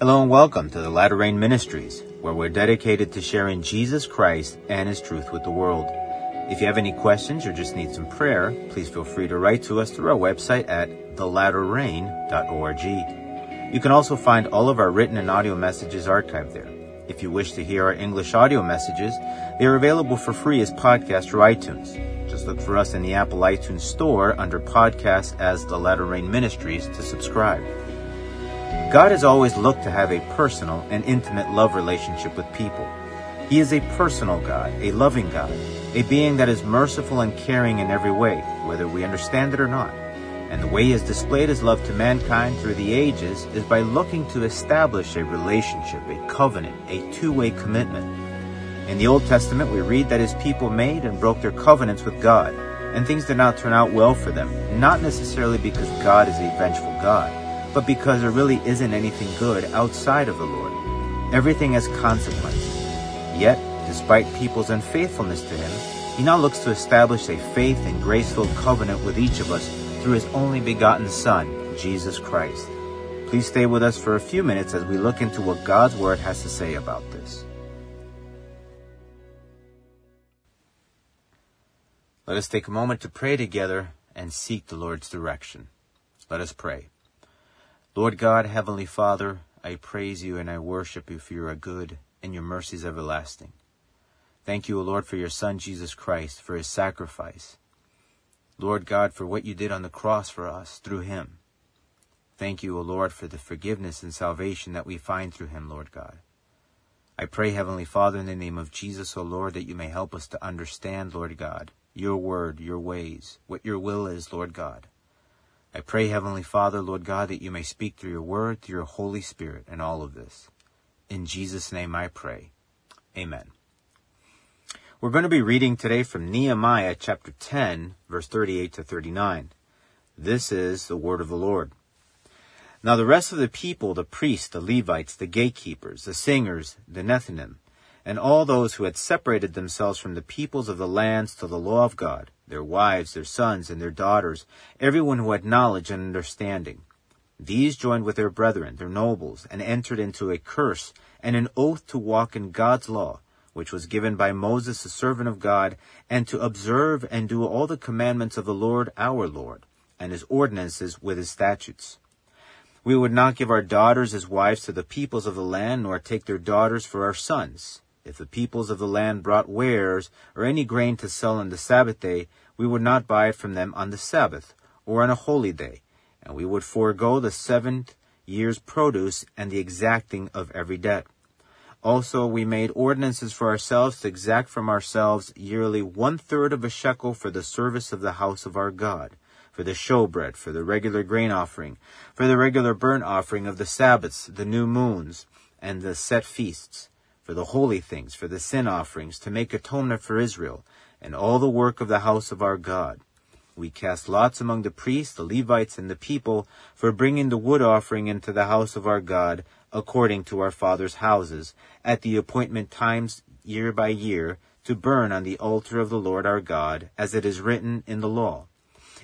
Hello and welcome to the Latter Rain Ministries, where we're dedicated to sharing Jesus Christ and His truth with the world. If you have any questions or just need some prayer, please feel free to write to us through our website at thelatterrain.org. You can also find all of our written and audio messages archived there. If you wish to hear our English audio messages, they are available for free as podcasts through iTunes. Just look for us in the Apple iTunes Store under Podcast as The Latter Rain Ministries to subscribe. God has always looked to have a personal and intimate love relationship with people. He is a personal God, a loving God, a being that is merciful and caring in every way, whether we understand it or not. And the way he has displayed his love to mankind through the ages is by looking to establish a relationship, a covenant, a two-way commitment. In the Old Testament, we read that his people made and broke their covenants with God, and things did not turn out well for them, not necessarily because God is a vengeful God, but because there really isn't anything good outside of the Lord. Everything has consequences. Yet, despite people's unfaithfulness to Him, He now looks to establish a faith and grace-filled covenant with each of us through His only begotten Son, Jesus Christ. Please stay with us for a few minutes as we look into what God's Word has to say about this. Let us take a moment to pray together and seek the Lord's direction. Let us pray. Lord God, Heavenly Father, I praise you and I worship you for your good and your mercies everlasting. Thank you, O Lord, for your Son, Jesus Christ, for his sacrifice. Lord God, for what you did on the cross for us through him. Thank you, O Lord, for the forgiveness and salvation that we find through him, Lord God. I pray, Heavenly Father, in the name of Jesus, O Lord, that you may help us to understand, Lord God, your word, your ways, what your will is, Lord God. I pray, Heavenly Father, Lord God, that you may speak through your word, through your Holy Spirit, and all of this. In Jesus' name I pray. Amen. We're going to be reading today from Nehemiah chapter 10, verse 38 to 39. This is the word of the Lord. Now the rest of the people, the priests, the Levites, the gatekeepers, the singers, the Nethinim, and all those who had separated themselves from the peoples of the lands to the law of God, their wives, their sons, and their daughters, everyone who had knowledge and understanding. These joined with their brethren, their nobles, and entered into a curse and an oath to walk in God's law, which was given by Moses, the servant of God, and to observe and do all the commandments of the Lord our Lord, and his ordinances with his statutes. We would not give our daughters as wives to the peoples of the land, nor take their daughters for our sons. If the peoples of the land brought wares or any grain to sell on the Sabbath day, we would not buy it from them on the Sabbath or on a holy day, and we would forego the seventh year's produce and the exacting of every debt. Also, we made ordinances for ourselves to exact from ourselves yearly one third of a shekel for the service of the house of our God, for the showbread, for the regular grain offering, for the regular burnt offering of the Sabbaths, the new moons, and the set feasts for the holy things, for the sin offerings, to make atonement for Israel, and all the work of the house of our God. We cast lots among the priests, the Levites, and the people for bringing the wood offering into the house of our God, according to our fathers' houses, at the appointment times year by year, to burn on the altar of the Lord our God, as it is written in the law.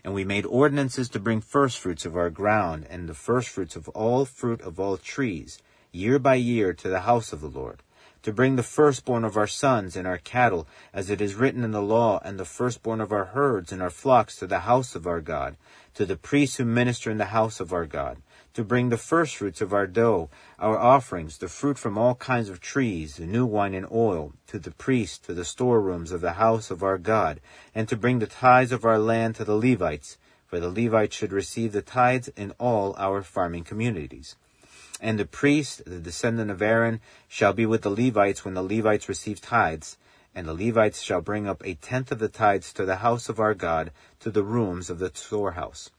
And we made ordinances to bring firstfruits of our ground, and the firstfruits of all fruit of all trees, year by year, to the house of the Lord to bring the firstborn of our sons and our cattle, as it is written in the law, and the firstborn of our herds and our flocks to the house of our God, to the priests who minister in the house of our God, to bring the firstfruits of our dough, our offerings, the fruit from all kinds of trees, the new wine and oil, to the priests, to the storerooms of the house of our God, and to bring the tithes of our land to the Levites, for the Levites should receive the tithes in all our farming communities. And the priest, the descendant of Aaron, shall be with the Levites when the Levites receive tithes, and the Levites shall bring up a tenth of the tithes to the house of our God, to the rooms of the storehouse.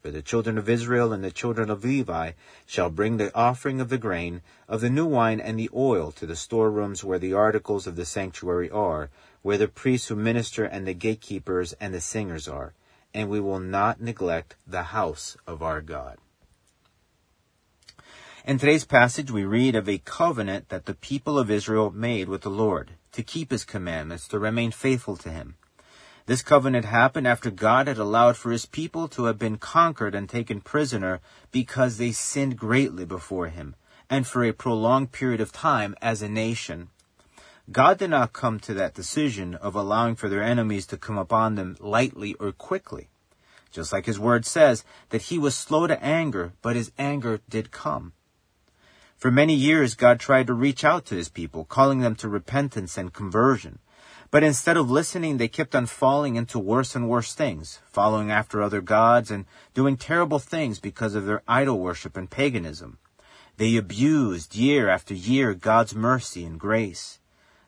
For the children of Israel and the children of Levi shall bring the offering of the grain, of the new wine and the oil to the storerooms where the articles of the sanctuary are, where the priests who minister and the gatekeepers and the singers are. And we will not neglect the house of our God. In today's passage, we read of a covenant that the people of Israel made with the Lord to keep his commandments, to remain faithful to him. This covenant happened after God had allowed for his people to have been conquered and taken prisoner because they sinned greatly before him and for a prolonged period of time as a nation. God did not come to that decision of allowing for their enemies to come upon them lightly or quickly. Just like his word says that he was slow to anger, but his anger did come. For many years, God tried to reach out to his people, calling them to repentance and conversion. But instead of listening, they kept on falling into worse and worse things, following after other gods and doing terrible things because of their idol worship and paganism. They abused year after year God's mercy and grace.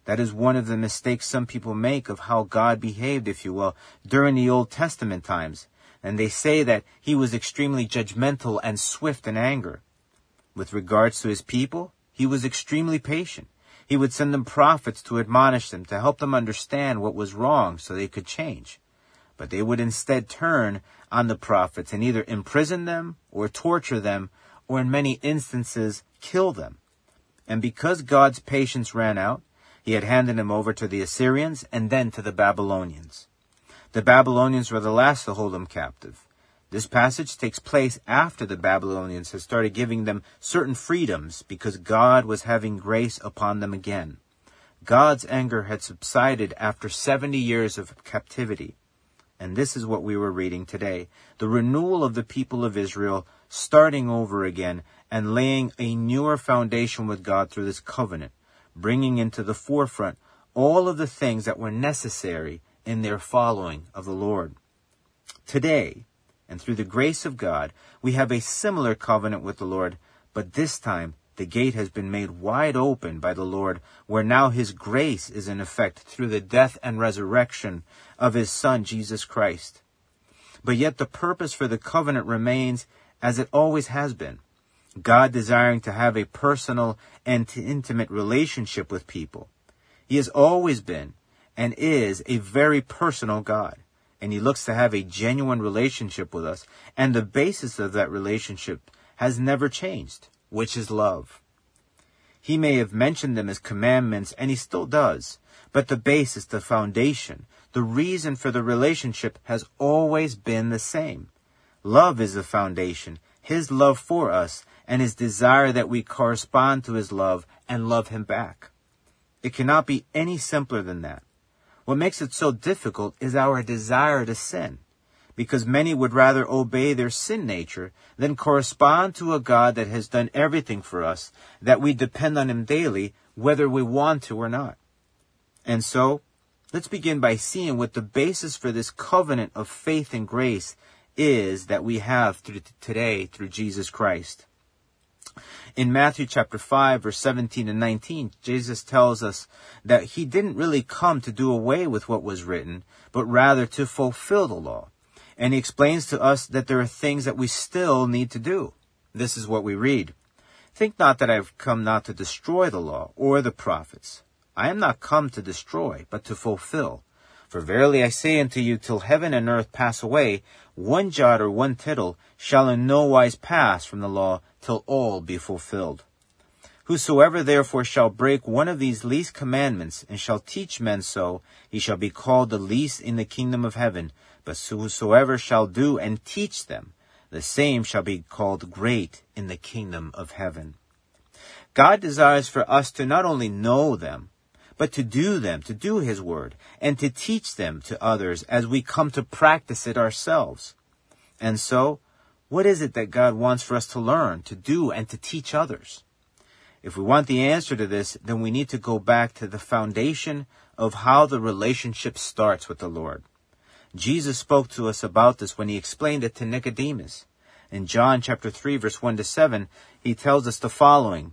That is one of the mistakes some people make of how God behaved, if you will, during the Old Testament times. And they say that he was extremely judgmental and swift in anger. With regards to his people, he was extremely patient. He would send them prophets to admonish them, to help them understand what was wrong so they could change. But they would instead turn on the prophets and either imprison them or torture them or in many instances kill them. And because God's patience ran out, he had handed them over to the Assyrians and then to the Babylonians. The Babylonians were the last to hold them captive. This passage takes place after the Babylonians had started giving them certain freedoms because God was having grace upon them again. God's anger had subsided after 70 years of captivity. And this is what we were reading today. The renewal of the people of Israel starting over again and laying a newer foundation with God through this covenant, bringing into the forefront all of the things that were necessary in their following of the Lord. Today, and through the grace of God, we have a similar covenant with the Lord, but this time the gate has been made wide open by the Lord, where now his grace is in effect through the death and resurrection of his Son, Jesus Christ. But yet the purpose for the covenant remains as it always has been. God desiring to have a personal and intimate relationship with people. He has always been and is a very personal God and he looks to have a genuine relationship with us. And the basis of that relationship has never changed, which is love. He may have mentioned them as commandments, and he still does, but the basis, the foundation, the reason for the relationship has always been the same. Love is the foundation, his love for us, and his desire that we correspond to his love and love him back. It cannot be any simpler than that. What makes it so difficult is our desire to sin, because many would rather obey their sin nature than correspond to a God that has done everything for us, that we depend on Him daily, whether we want to or not. And so, let's begin by seeing what the basis for this covenant of faith and grace is that we have through today through Jesus Christ. In Matthew chapter 5 verse 17 and 19, Jesus tells us that he didn't really come to do away with what was written, but rather to fulfill the law. And he explains to us that there are things that we still need to do. This is what we read. Think not that I have come not to destroy the law or the prophets. I am not come to destroy, but to fulfill. For verily I say unto you, till heaven and earth pass away, one jot or one tittle shall in no wise pass from the law till all be fulfilled. Whosoever therefore shall break one of these least commandments, and shall teach men so, he shall be called the least in the kingdom of heaven. But whosoever shall do and teach them, the same shall be called great in the kingdom of heaven. God desires for us to not only know them, but to do them, to do His word, and to teach them to others as we come to practice it ourselves. And so, what is it that God wants for us to learn, to do, and to teach others? If we want the answer to this, then we need to go back to the foundation of how the relationship starts with the Lord. Jesus spoke to us about this when he explained it to Nicodemus. In John chapter 3 verse 1 to 7, he tells us the following.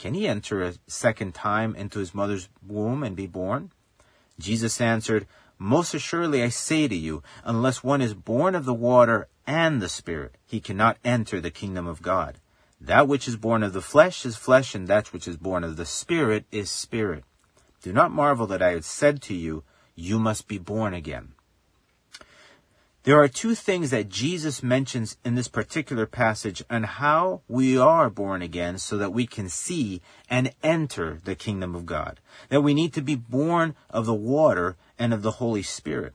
Can he enter a second time into his mother's womb and be born? Jesus answered, Most assuredly I say to you, unless one is born of the water and the Spirit, he cannot enter the kingdom of God. That which is born of the flesh is flesh, and that which is born of the Spirit is spirit. Do not marvel that I have said to you, You must be born again. There are two things that Jesus mentions in this particular passage on how we are born again so that we can see and enter the kingdom of God. That we need to be born of the water and of the Holy Spirit.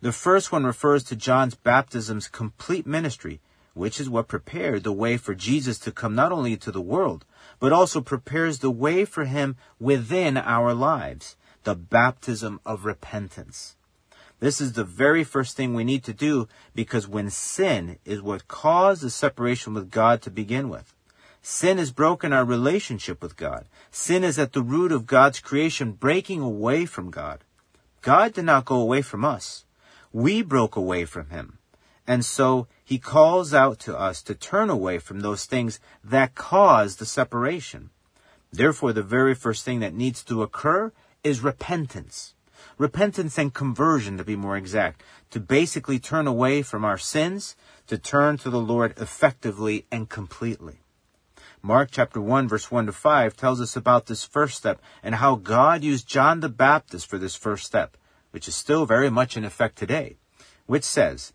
The first one refers to John's baptism's complete ministry, which is what prepared the way for Jesus to come not only to the world, but also prepares the way for him within our lives, the baptism of repentance. This is the very first thing we need to do because when sin is what caused the separation with God to begin with. Sin has broken our relationship with God. Sin is at the root of God's creation breaking away from God. God did not go away from us. We broke away from him. And so he calls out to us to turn away from those things that caused the separation. Therefore, the very first thing that needs to occur is repentance repentance and conversion to be more exact, to basically turn away from our sins, to turn to the Lord effectively and completely. Mark chapter 1 verse 1 to 5 tells us about this first step and how God used John the Baptist for this first step, which is still very much in effect today, which says,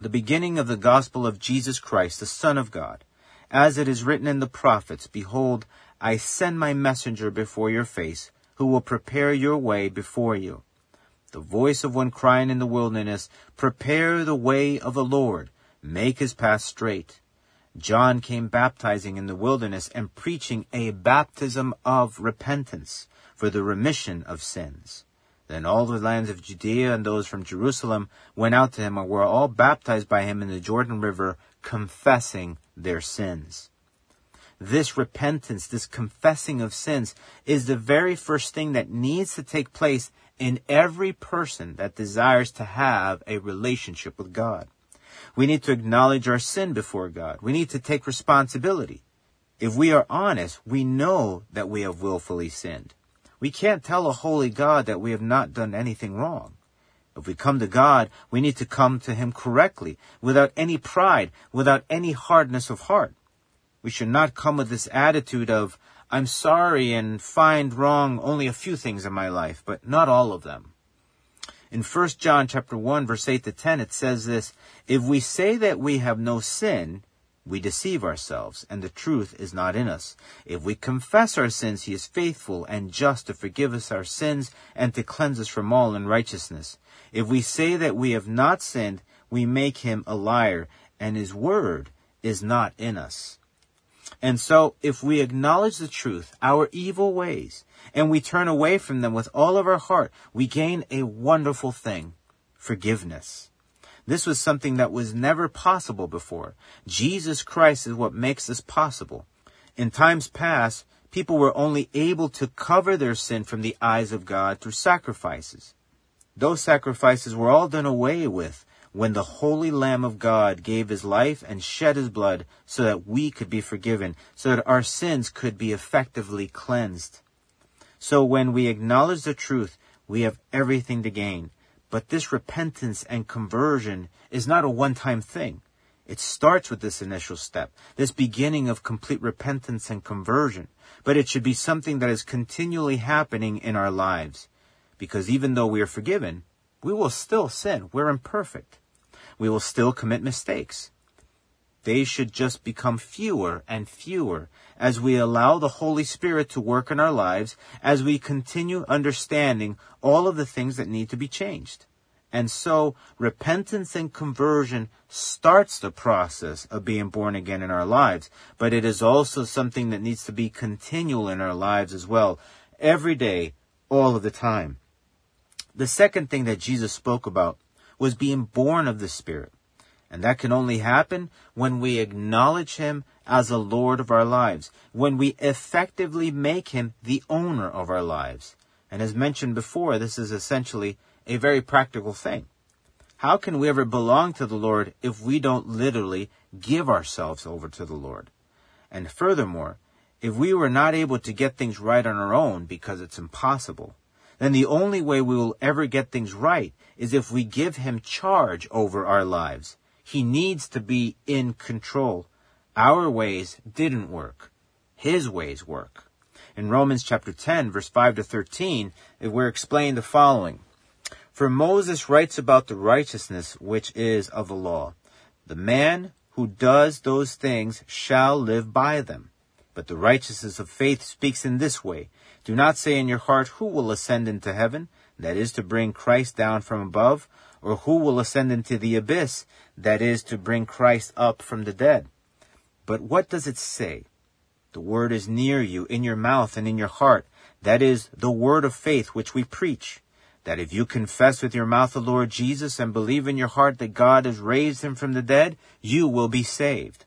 the beginning of the gospel of Jesus Christ, the Son of God, as it is written in the prophets, Behold, I send my messenger before your face, who will prepare your way before you. The voice of one crying in the wilderness, Prepare the way of the Lord, make his path straight. John came baptizing in the wilderness and preaching a baptism of repentance for the remission of sins. Then all the lands of Judea and those from Jerusalem went out to him and were all baptized by him in the Jordan River, confessing their sins this repentance, this confessing of sins is the very first thing that needs to take place in every person that desires to have a relationship with God. We need to acknowledge our sin before God. We need to take responsibility. If we are honest, we know that we have willfully sinned. We can't tell a holy God that we have not done anything wrong. If we come to God, we need to come to Him correctly, without any pride, without any hardness of heart. We should not come with this attitude of, I'm sorry and find wrong only a few things in my life, but not all of them. In 1 John chapter 1 verse 8 to 10 it says this, if we say that we have no sin, we deceive ourselves and the truth is not in us. If we confess our sins, he is faithful and just to forgive us our sins and to cleanse us from all unrighteousness. If we say that we have not sinned, we make him a liar and his word is not in us. And so, if we acknowledge the truth, our evil ways, and we turn away from them with all of our heart, we gain a wonderful thing forgiveness. This was something that was never possible before. Jesus Christ is what makes this possible. In times past, people were only able to cover their sin from the eyes of God through sacrifices. Those sacrifices were all done away with when the holy Lamb of God gave his life and shed his blood so that we could be forgiven, so that our sins could be effectively cleansed. So when we acknowledge the truth, we have everything to gain. But this repentance and conversion is not a one-time thing. It starts with this initial step, this beginning of complete repentance and conversion. But it should be something that is continually happening in our lives. Because even though we are forgiven, we will still sin. We're imperfect we will still commit mistakes. They should just become fewer and fewer as we allow the Holy Spirit to work in our lives as we continue understanding all of the things that need to be changed. And so repentance and conversion starts the process of being born again in our lives, but it is also something that needs to be continual in our lives as well, every day, all of the time. The second thing that Jesus spoke about was being born of the Spirit. And that can only happen when we acknowledge Him as the Lord of our lives, when we effectively make Him the owner of our lives. And as mentioned before, this is essentially a very practical thing. How can we ever belong to the Lord if we don't literally give ourselves over to the Lord? And furthermore, if we were not able to get things right on our own because it's impossible, then the only way we will ever get things right is if we give him charge over our lives. He needs to be in control. Our ways didn't work. His ways work. In Romans chapter 10, verse 5 to 13, we're explained the following. For Moses writes about the righteousness which is of the law. The man who does those things shall live by them. But the righteousness of faith speaks in this way. Do not say in your heart, who will ascend into heaven? That is to bring Christ down from above. Or who will ascend into the abyss? That is to bring Christ up from the dead. But what does it say? The word is near you, in your mouth and in your heart. That is the word of faith which we preach. That if you confess with your mouth the Lord Jesus and believe in your heart that God has raised him from the dead, you will be saved.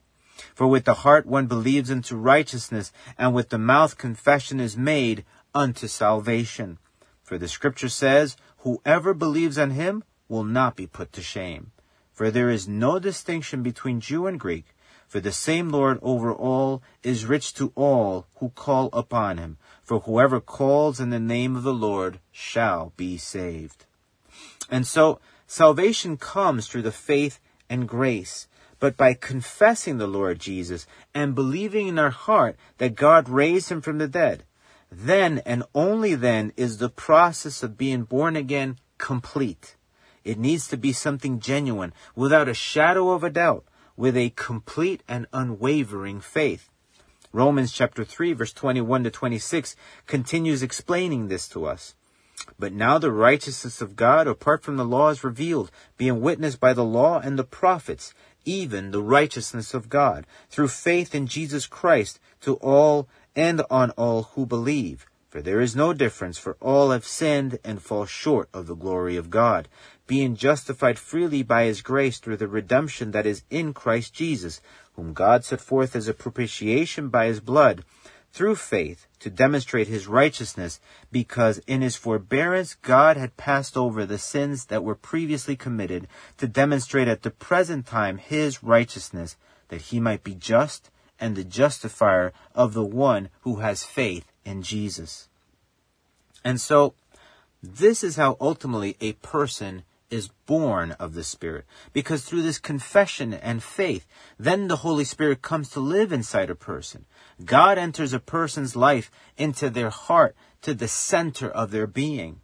For with the heart one believes unto righteousness, and with the mouth confession is made unto salvation. For the scripture says, Whoever believes on him will not be put to shame. For there is no distinction between Jew and Greek, for the same Lord over all is rich to all who call upon him. For whoever calls in the name of the Lord shall be saved. And so, salvation comes through the faith and grace but by confessing the Lord Jesus and believing in our heart that God raised him from the dead. Then and only then is the process of being born again complete. It needs to be something genuine, without a shadow of a doubt, with a complete and unwavering faith. Romans chapter 3 verse 21 to 26 continues explaining this to us. But now the righteousness of God apart from the law is revealed, being witnessed by the law and the prophets, even the righteousness of God, through faith in Jesus Christ, to all and on all who believe. For there is no difference, for all have sinned and fall short of the glory of God, being justified freely by his grace through the redemption that is in Christ Jesus, whom God set forth as a propitiation by his blood, through faith to demonstrate his righteousness, because in his forbearance God had passed over the sins that were previously committed, to demonstrate at the present time his righteousness, that he might be just and the justifier of the one who has faith in Jesus. And so, this is how ultimately a person is born of the Spirit. Because through this confession and faith, then the Holy Spirit comes to live inside a person. God enters a person's life into their heart, to the center of their being.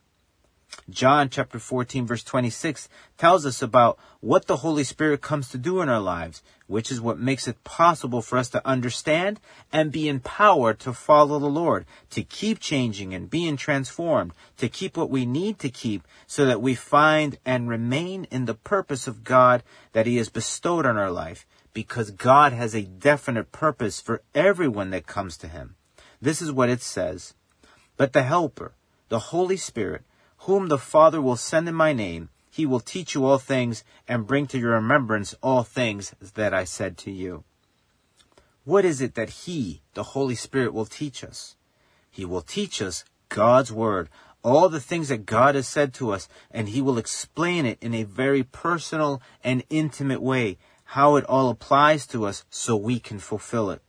John chapter 14 verse 26 tells us about what the Holy Spirit comes to do in our lives, which is what makes it possible for us to understand and be empowered to follow the Lord, to keep changing and being transformed, to keep what we need to keep so that we find and remain in the purpose of God that He has bestowed on our life, because God has a definite purpose for everyone that comes to Him. This is what it says. But the Helper, the Holy Spirit, whom the Father will send in my name, he will teach you all things and bring to your remembrance all things that I said to you. What is it that he, the Holy Spirit, will teach us? He will teach us God's Word, all the things that God has said to us, and he will explain it in a very personal and intimate way, how it all applies to us so we can fulfill it.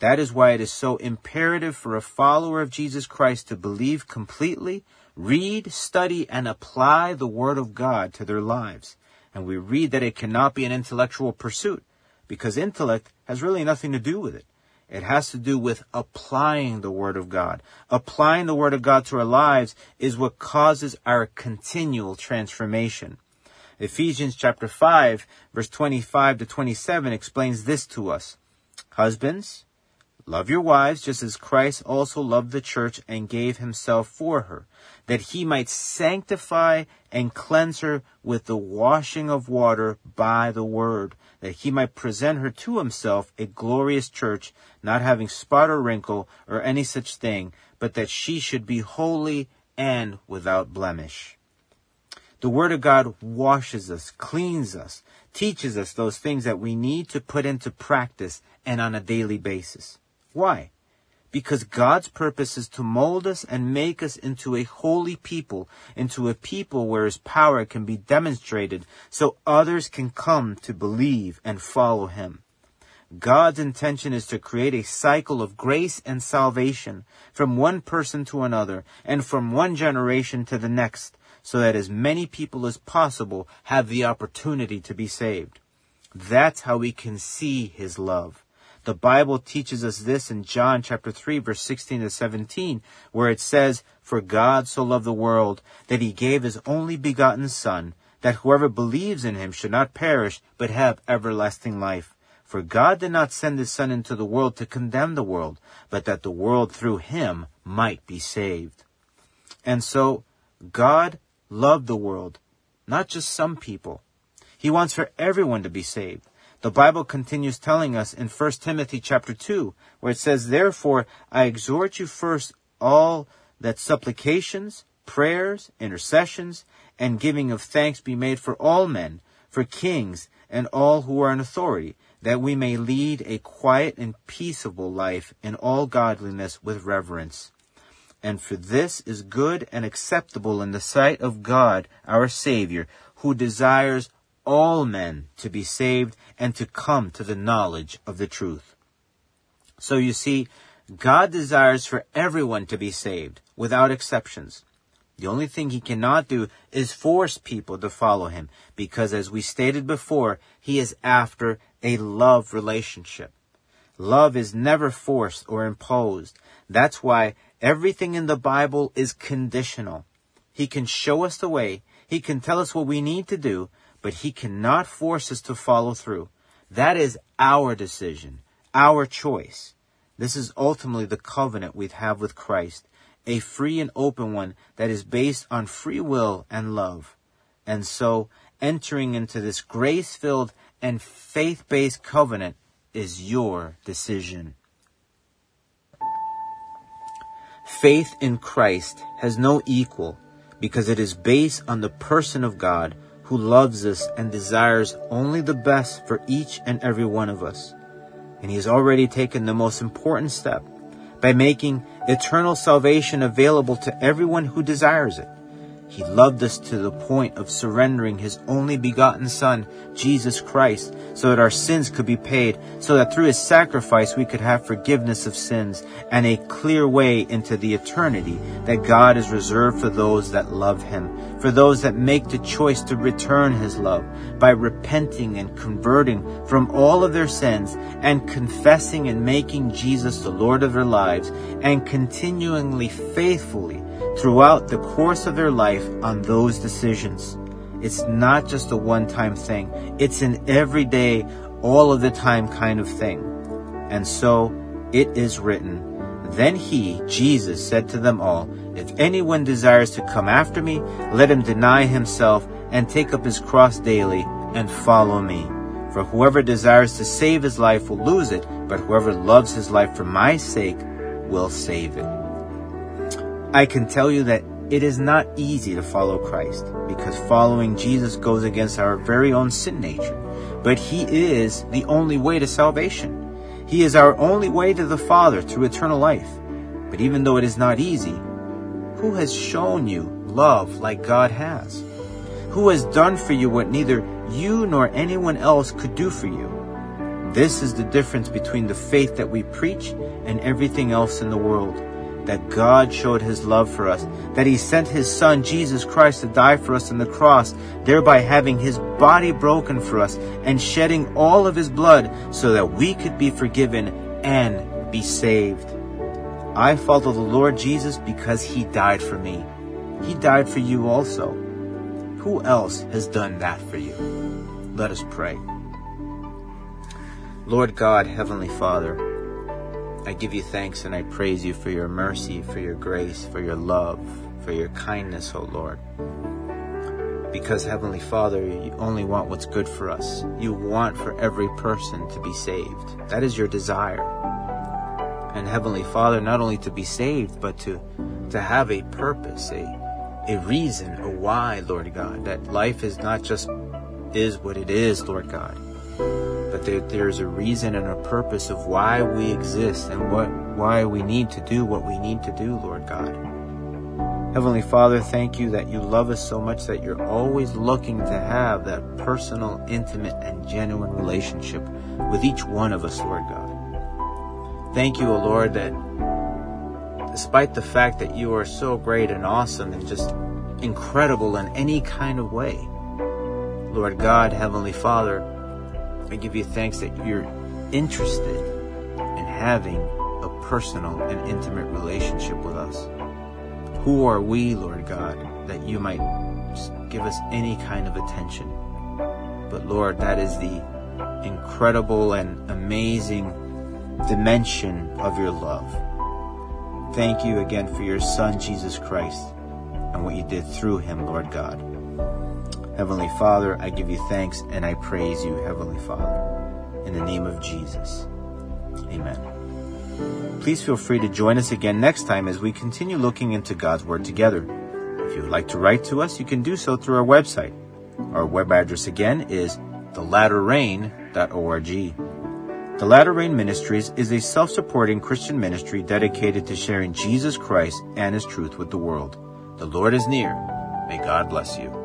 That is why it is so imperative for a follower of Jesus Christ to believe completely, read, study, and apply the Word of God to their lives. And we read that it cannot be an intellectual pursuit, because intellect has really nothing to do with it. It has to do with applying the Word of God. Applying the Word of God to our lives is what causes our continual transformation. Ephesians chapter 5, verse 25 to 27 explains this to us. Husbands, Love your wives just as Christ also loved the church and gave himself for her, that he might sanctify and cleanse her with the washing of water by the word, that he might present her to himself a glorious church, not having spot or wrinkle or any such thing, but that she should be holy and without blemish. The Word of God washes us, cleans us, teaches us those things that we need to put into practice and on a daily basis. Why? Because God's purpose is to mold us and make us into a holy people, into a people where His power can be demonstrated so others can come to believe and follow Him. God's intention is to create a cycle of grace and salvation from one person to another and from one generation to the next so that as many people as possible have the opportunity to be saved. That's how we can see His love. The Bible teaches us this in John chapter 3 verse 16 to 17, where it says, For God so loved the world that he gave his only begotten son, that whoever believes in him should not perish, but have everlasting life. For God did not send his son into the world to condemn the world, but that the world through him might be saved. And so, God loved the world, not just some people. He wants for everyone to be saved. The Bible continues telling us in 1 Timothy chapter 2, where it says, Therefore, I exhort you first all that supplications, prayers, intercessions, and giving of thanks be made for all men, for kings, and all who are in authority, that we may lead a quiet and peaceable life in all godliness with reverence. And for this is good and acceptable in the sight of God our Savior, who desires all men to be saved and to come to the knowledge of the truth. So you see, God desires for everyone to be saved, without exceptions. The only thing he cannot do is force people to follow him, because as we stated before, he is after a love relationship. Love is never forced or imposed. That's why everything in the Bible is conditional. He can show us the way, he can tell us what we need to do, but he cannot force us to follow through. That is our decision, our choice. This is ultimately the covenant we have with Christ, a free and open one that is based on free will and love. And so, entering into this grace filled and faith based covenant is your decision. Faith in Christ has no equal because it is based on the person of God who loves us and desires only the best for each and every one of us. And he has already taken the most important step by making eternal salvation available to everyone who desires it. He loved us to the point of surrendering His only begotten Son, Jesus Christ, so that our sins could be paid, so that through His sacrifice we could have forgiveness of sins and a clear way into the eternity that God has reserved for those that love Him, for those that make the choice to return His love by repenting and converting from all of their sins and confessing and making Jesus the Lord of their lives and continually faithfully throughout the course of their life on those decisions. It's not just a one time thing, it's an everyday, all of the time kind of thing. And so it is written. Then he, Jesus, said to them all, If anyone desires to come after me, let him deny himself and take up his cross daily and follow me. For whoever desires to save his life will lose it, but whoever loves his life for my sake will save it. I can tell you that it is not easy to follow Christ because following Jesus goes against our very own sin nature. But He is the only way to salvation. He is our only way to the Father through eternal life. But even though it is not easy, who has shown you love like God has? Who has done for you what neither you nor anyone else could do for you? This is the difference between the faith that we preach and everything else in the world that God showed his love for us, that he sent his son Jesus Christ to die for us on the cross, thereby having his body broken for us and shedding all of his blood so that we could be forgiven and be saved. I follow the Lord Jesus because he died for me. He died for you also. Who else has done that for you? Let us pray. Lord God, Heavenly Father, I give you thanks and I praise you for your mercy, for your grace, for your love, for your kindness, O Lord. Because, Heavenly Father, you only want what's good for us. You want for every person to be saved. That is your desire. And Heavenly Father, not only to be saved, but to, to have a purpose, a, a reason, a why, Lord God. That life is not just is what it is, Lord God but there, there's a reason and a purpose of why we exist and what why we need to do what we need to do, Lord God. Heavenly Father, thank you that you love us so much that you're always looking to have that personal, intimate, and genuine relationship with each one of us, Lord God. Thank you, O Lord, that despite the fact that you are so great and awesome and just incredible in any kind of way, Lord God, Heavenly Father, I give you thanks that you're interested in having a personal and intimate relationship with us. Who are we, Lord God, that you might give us any kind of attention? But Lord, that is the incredible and amazing dimension of your love. Thank you again for your Son, Jesus Christ, and what you did through him, Lord God. Heavenly Father, I give you thanks and I praise you, Heavenly Father, in the name of Jesus. Amen. Please feel free to join us again next time as we continue looking into God's Word together. If you would like to write to us, you can do so through our website. Our web address again is thelatterrain.org. The Latter Rain Ministries is a self-supporting Christian ministry dedicated to sharing Jesus Christ and His truth with the world. The Lord is near. May God bless you.